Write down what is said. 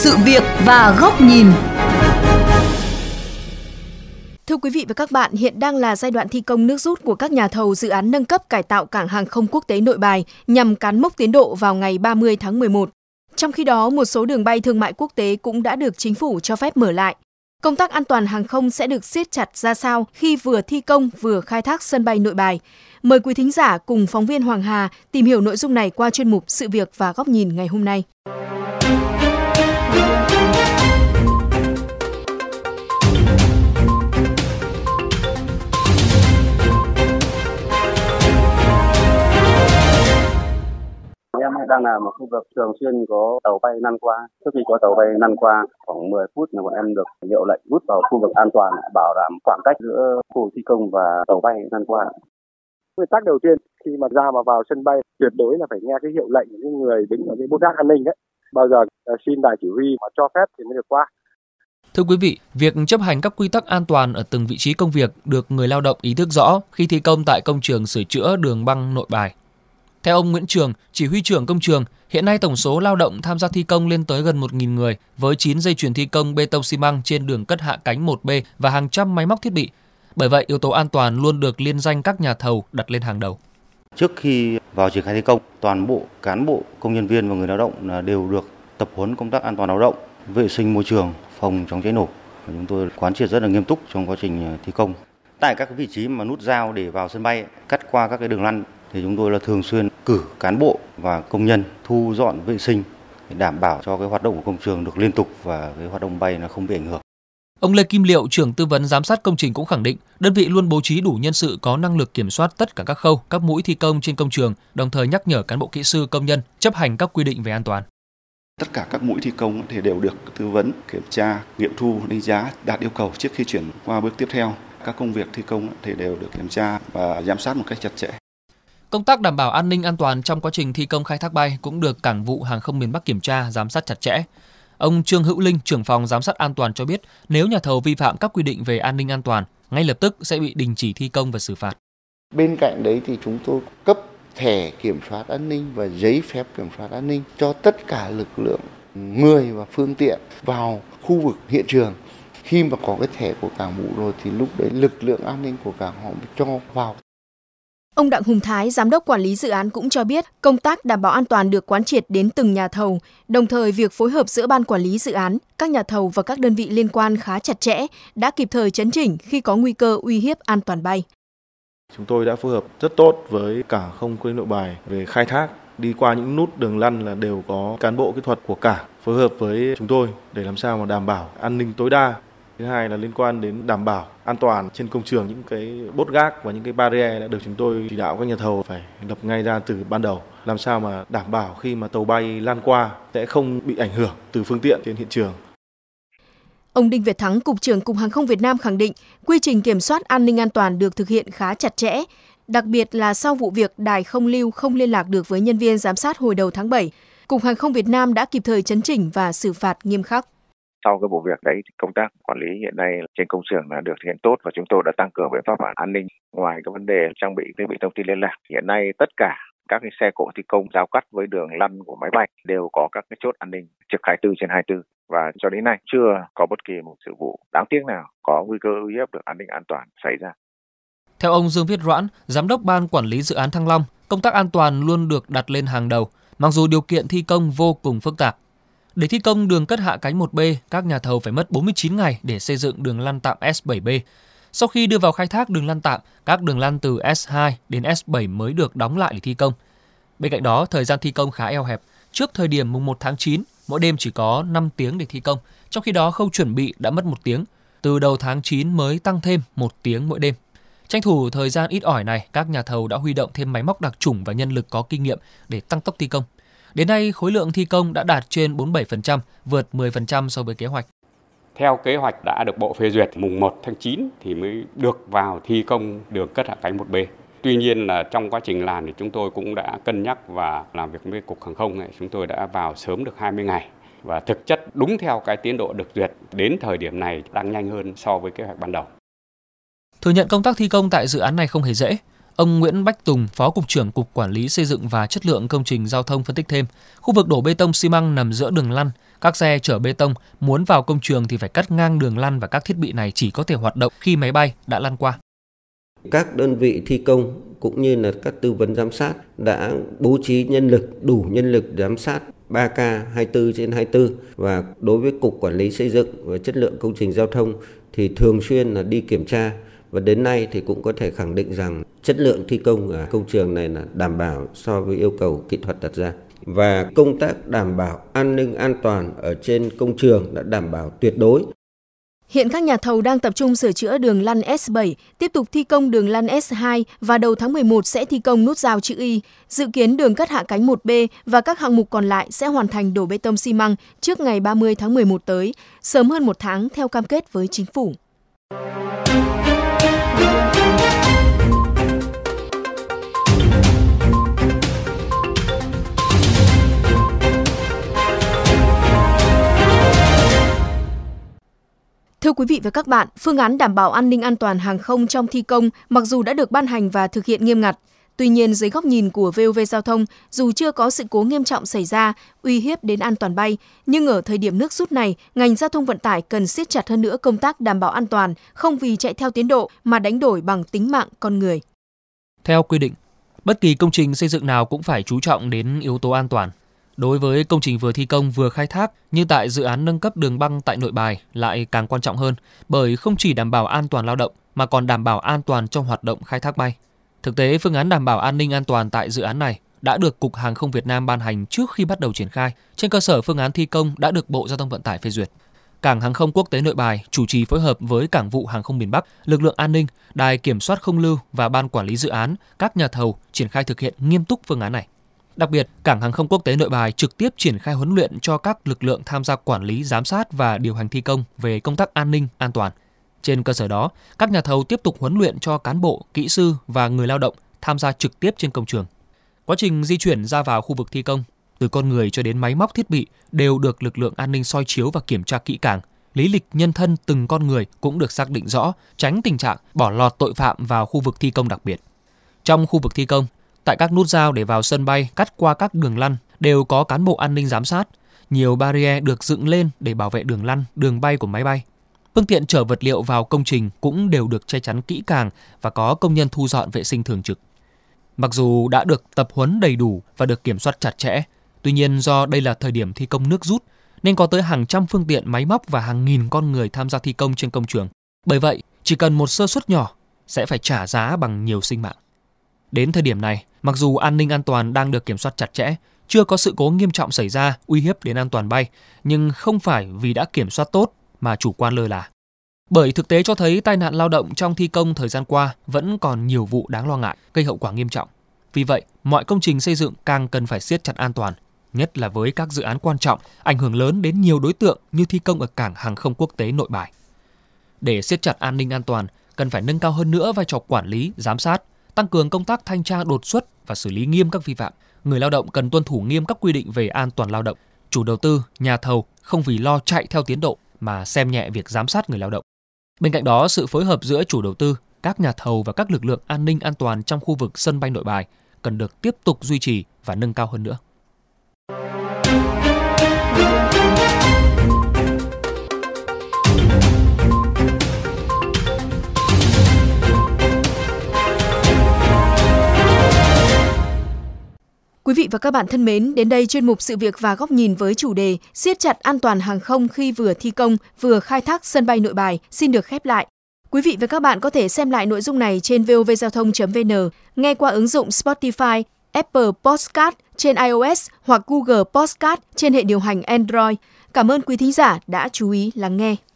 sự việc và góc nhìn. Thưa quý vị và các bạn, hiện đang là giai đoạn thi công nước rút của các nhà thầu dự án nâng cấp cải tạo cảng hàng không quốc tế Nội Bài nhằm cán mốc tiến độ vào ngày 30 tháng 11. Trong khi đó, một số đường bay thương mại quốc tế cũng đã được chính phủ cho phép mở lại. Công tác an toàn hàng không sẽ được siết chặt ra sao khi vừa thi công vừa khai thác sân bay Nội Bài? Mời quý thính giả cùng phóng viên Hoàng Hà tìm hiểu nội dung này qua chuyên mục Sự việc và góc nhìn ngày hôm nay. Đang làm một khu vực thường xuyên có tàu bay lăn qua. Trước khi có tàu bay lăn qua khoảng 10 phút là bọn em được hiệu lệnh rút vào khu vực an toàn bảo đảm khoảng cách giữa khu thi công và tàu bay lăn qua. Nguyên tắc đầu tiên khi mà ra mà vào sân bay tuyệt đối là phải nghe cái hiệu lệnh của những người đứng ở cái bốt gác an ninh đấy. Bao giờ ờ, xin đại chỉ huy mà cho phép thì mới được qua. Thưa quý vị, việc chấp hành các quy tắc an toàn ở từng vị trí công việc được người lao động ý thức rõ khi thi công tại công trường sửa chữa đường băng nội bài. Theo ông Nguyễn Trường, chỉ huy trưởng công trường, hiện nay tổng số lao động tham gia thi công lên tới gần 1.000 người với 9 dây chuyền thi công bê tông xi măng trên đường cất hạ cánh 1B và hàng trăm máy móc thiết bị. Bởi vậy, yếu tố an toàn luôn được liên danh các nhà thầu đặt lên hàng đầu. Trước khi vào triển khai thi công, toàn bộ cán bộ, công nhân viên và người lao động đều được tập huấn công tác an toàn lao động, vệ sinh môi trường, phòng chống cháy nổ. Chúng tôi quán triệt rất là nghiêm túc trong quá trình thi công. Tại các vị trí mà nút giao để vào sân bay, cắt qua các cái đường lăn thì chúng tôi là thường xuyên cử cán bộ và công nhân thu dọn vệ sinh để đảm bảo cho cái hoạt động của công trường được liên tục và cái hoạt động bay nó không bị ảnh hưởng. Ông Lê Kim Liệu, trưởng tư vấn giám sát công trình cũng khẳng định, đơn vị luôn bố trí đủ nhân sự có năng lực kiểm soát tất cả các khâu, các mũi thi công trên công trường, đồng thời nhắc nhở cán bộ kỹ sư công nhân chấp hành các quy định về an toàn. Tất cả các mũi thi công thì đều được tư vấn, kiểm tra, nghiệm thu, đánh giá đạt yêu cầu trước khi chuyển qua bước tiếp theo. Các công việc thi công thì đều được kiểm tra và giám sát một cách chặt chẽ. Công tác đảm bảo an ninh an toàn trong quá trình thi công khai thác bay cũng được Cảng vụ Hàng không miền Bắc kiểm tra, giám sát chặt chẽ. Ông Trương Hữu Linh, trưởng phòng giám sát an toàn cho biết, nếu nhà thầu vi phạm các quy định về an ninh an toàn, ngay lập tức sẽ bị đình chỉ thi công và xử phạt. Bên cạnh đấy thì chúng tôi cấp thẻ kiểm soát an ninh và giấy phép kiểm soát an ninh cho tất cả lực lượng người và phương tiện vào khu vực hiện trường. Khi mà có cái thẻ của cảng vụ rồi thì lúc đấy lực lượng an ninh của cảng họ cho vào. Ông Đặng Hùng Thái, giám đốc quản lý dự án cũng cho biết, công tác đảm bảo an toàn được quán triệt đến từng nhà thầu, đồng thời việc phối hợp giữa ban quản lý dự án, các nhà thầu và các đơn vị liên quan khá chặt chẽ, đã kịp thời chấn chỉnh khi có nguy cơ uy hiếp an toàn bay. Chúng tôi đã phối hợp rất tốt với cả không quân nội bài về khai thác đi qua những nút đường lăn là đều có cán bộ kỹ thuật của cả phối hợp với chúng tôi để làm sao mà đảm bảo an ninh tối đa Thứ hai là liên quan đến đảm bảo an toàn trên công trường những cái bốt gác và những cái barrier đã được chúng tôi chỉ đạo các nhà thầu phải lập ngay ra từ ban đầu làm sao mà đảm bảo khi mà tàu bay lan qua sẽ không bị ảnh hưởng từ phương tiện trên hiện trường. Ông Đinh Việt Thắng, Cục trưởng Cục Hàng không Việt Nam khẳng định, quy trình kiểm soát an ninh an toàn được thực hiện khá chặt chẽ, đặc biệt là sau vụ việc đài không lưu không liên lạc được với nhân viên giám sát hồi đầu tháng 7. Cục Hàng không Việt Nam đã kịp thời chấn chỉnh và xử phạt nghiêm khắc sau cái vụ việc đấy thì công tác quản lý hiện nay trên công trường là được thực hiện tốt và chúng tôi đã tăng cường biện pháp an ninh ngoài cái vấn đề trang bị thiết bị thông tin liên lạc hiện nay tất cả các cái xe cộ thi công giao cắt với đường lăn của máy bay đều có các cái chốt an ninh trực 24 trên 24 và cho đến nay chưa có bất kỳ một sự vụ đáng tiếc nào có nguy cơ uy hiếp được an ninh an toàn xảy ra. Theo ông Dương Viết Doãn, giám đốc ban quản lý dự án Thăng Long, công tác an toàn luôn được đặt lên hàng đầu, mặc dù điều kiện thi công vô cùng phức tạp. Để thi công đường cất hạ cánh 1B, các nhà thầu phải mất 49 ngày để xây dựng đường lăn tạm S7B. Sau khi đưa vào khai thác đường lăn tạm, các đường lăn từ S2 đến S7 mới được đóng lại để thi công. Bên cạnh đó, thời gian thi công khá eo hẹp. Trước thời điểm mùng 1 tháng 9, mỗi đêm chỉ có 5 tiếng để thi công, trong khi đó khâu chuẩn bị đã mất 1 tiếng. Từ đầu tháng 9 mới tăng thêm 1 tiếng mỗi đêm. Tranh thủ thời gian ít ỏi này, các nhà thầu đã huy động thêm máy móc đặc trùng và nhân lực có kinh nghiệm để tăng tốc thi công. Đến nay, khối lượng thi công đã đạt trên 47%, vượt 10% so với kế hoạch. Theo kế hoạch đã được Bộ phê duyệt mùng 1 tháng 9 thì mới được vào thi công đường cất hạ cánh 1B. Tuy nhiên là trong quá trình làm thì chúng tôi cũng đã cân nhắc và làm việc với Cục Hàng không này, chúng tôi đã vào sớm được 20 ngày. Và thực chất đúng theo cái tiến độ được duyệt đến thời điểm này đang nhanh hơn so với kế hoạch ban đầu. Thừa nhận công tác thi công tại dự án này không hề dễ. Ông Nguyễn Bách Tùng, Phó Cục trưởng Cục Quản lý Xây dựng và Chất lượng Công trình Giao thông phân tích thêm, khu vực đổ bê tông xi măng nằm giữa đường lăn. Các xe chở bê tông muốn vào công trường thì phải cắt ngang đường lăn và các thiết bị này chỉ có thể hoạt động khi máy bay đã lăn qua. Các đơn vị thi công cũng như là các tư vấn giám sát đã bố trí nhân lực, đủ nhân lực giám sát 3K 24 trên 24 và đối với Cục Quản lý Xây dựng và Chất lượng Công trình Giao thông thì thường xuyên là đi kiểm tra và đến nay thì cũng có thể khẳng định rằng chất lượng thi công ở công trường này là đảm bảo so với yêu cầu kỹ thuật đặt ra và công tác đảm bảo an ninh an toàn ở trên công trường đã đảm bảo tuyệt đối. Hiện các nhà thầu đang tập trung sửa chữa đường lăn S7, tiếp tục thi công đường lăn S2 và đầu tháng 11 sẽ thi công nút giao chữ Y. Dự kiến đường cất hạ cánh 1B và các hạng mục còn lại sẽ hoàn thành đổ bê tông xi măng trước ngày 30 tháng 11 tới, sớm hơn một tháng theo cam kết với chính phủ. Thưa quý vị và các bạn, phương án đảm bảo an ninh an toàn hàng không trong thi công mặc dù đã được ban hành và thực hiện nghiêm ngặt, Tuy nhiên, dưới góc nhìn của VOV Giao thông, dù chưa có sự cố nghiêm trọng xảy ra, uy hiếp đến an toàn bay, nhưng ở thời điểm nước rút này, ngành giao thông vận tải cần siết chặt hơn nữa công tác đảm bảo an toàn, không vì chạy theo tiến độ mà đánh đổi bằng tính mạng con người. Theo quy định, bất kỳ công trình xây dựng nào cũng phải chú trọng đến yếu tố an toàn. Đối với công trình vừa thi công vừa khai thác như tại dự án nâng cấp đường băng tại Nội Bài lại càng quan trọng hơn bởi không chỉ đảm bảo an toàn lao động mà còn đảm bảo an toàn trong hoạt động khai thác bay. Thực tế, phương án đảm bảo an ninh an toàn tại dự án này đã được Cục Hàng không Việt Nam ban hành trước khi bắt đầu triển khai, trên cơ sở phương án thi công đã được Bộ Giao thông Vận tải phê duyệt. Cảng hàng không quốc tế Nội Bài chủ trì phối hợp với Cảng vụ Hàng không miền Bắc, lực lượng an ninh, đài kiểm soát không lưu và ban quản lý dự án, các nhà thầu triển khai thực hiện nghiêm túc phương án này. Đặc biệt, Cảng hàng không quốc tế Nội Bài trực tiếp triển khai huấn luyện cho các lực lượng tham gia quản lý, giám sát và điều hành thi công về công tác an ninh, an toàn. Trên cơ sở đó, các nhà thầu tiếp tục huấn luyện cho cán bộ, kỹ sư và người lao động tham gia trực tiếp trên công trường. Quá trình di chuyển ra vào khu vực thi công, từ con người cho đến máy móc thiết bị đều được lực lượng an ninh soi chiếu và kiểm tra kỹ càng. Lý lịch nhân thân từng con người cũng được xác định rõ, tránh tình trạng bỏ lọt tội phạm vào khu vực thi công đặc biệt. Trong khu vực thi công, tại các nút giao để vào sân bay cắt qua các đường lăn đều có cán bộ an ninh giám sát. Nhiều barrier được dựng lên để bảo vệ đường lăn, đường bay của máy bay. Phương tiện chở vật liệu vào công trình cũng đều được che chắn kỹ càng và có công nhân thu dọn vệ sinh thường trực. Mặc dù đã được tập huấn đầy đủ và được kiểm soát chặt chẽ, tuy nhiên do đây là thời điểm thi công nước rút nên có tới hàng trăm phương tiện máy móc và hàng nghìn con người tham gia thi công trên công trường. Bởi vậy, chỉ cần một sơ suất nhỏ sẽ phải trả giá bằng nhiều sinh mạng. Đến thời điểm này, mặc dù an ninh an toàn đang được kiểm soát chặt chẽ, chưa có sự cố nghiêm trọng xảy ra uy hiếp đến an toàn bay, nhưng không phải vì đã kiểm soát tốt mà chủ quan lơ là. Bởi thực tế cho thấy tai nạn lao động trong thi công thời gian qua vẫn còn nhiều vụ đáng lo ngại, gây hậu quả nghiêm trọng. Vì vậy, mọi công trình xây dựng càng cần phải siết chặt an toàn, nhất là với các dự án quan trọng ảnh hưởng lớn đến nhiều đối tượng như thi công ở cảng hàng không quốc tế Nội Bài. Để siết chặt an ninh an toàn, cần phải nâng cao hơn nữa vai trò quản lý, giám sát, tăng cường công tác thanh tra đột xuất và xử lý nghiêm các vi phạm. Người lao động cần tuân thủ nghiêm các quy định về an toàn lao động. Chủ đầu tư, nhà thầu không vì lo chạy theo tiến độ mà xem nhẹ việc giám sát người lao động. Bên cạnh đó, sự phối hợp giữa chủ đầu tư, các nhà thầu và các lực lượng an ninh an toàn trong khu vực sân bay nội bài cần được tiếp tục duy trì và nâng cao hơn nữa. Và các bạn thân mến, đến đây chuyên mục sự việc và góc nhìn với chủ đề siết chặt an toàn hàng không khi vừa thi công, vừa khai thác sân bay nội bài xin được khép lại. Quý vị và các bạn có thể xem lại nội dung này trên vovgiao thông.vn, nghe qua ứng dụng Spotify, Apple Podcast trên iOS hoặc Google Podcast trên hệ điều hành Android. Cảm ơn quý thính giả đã chú ý lắng nghe.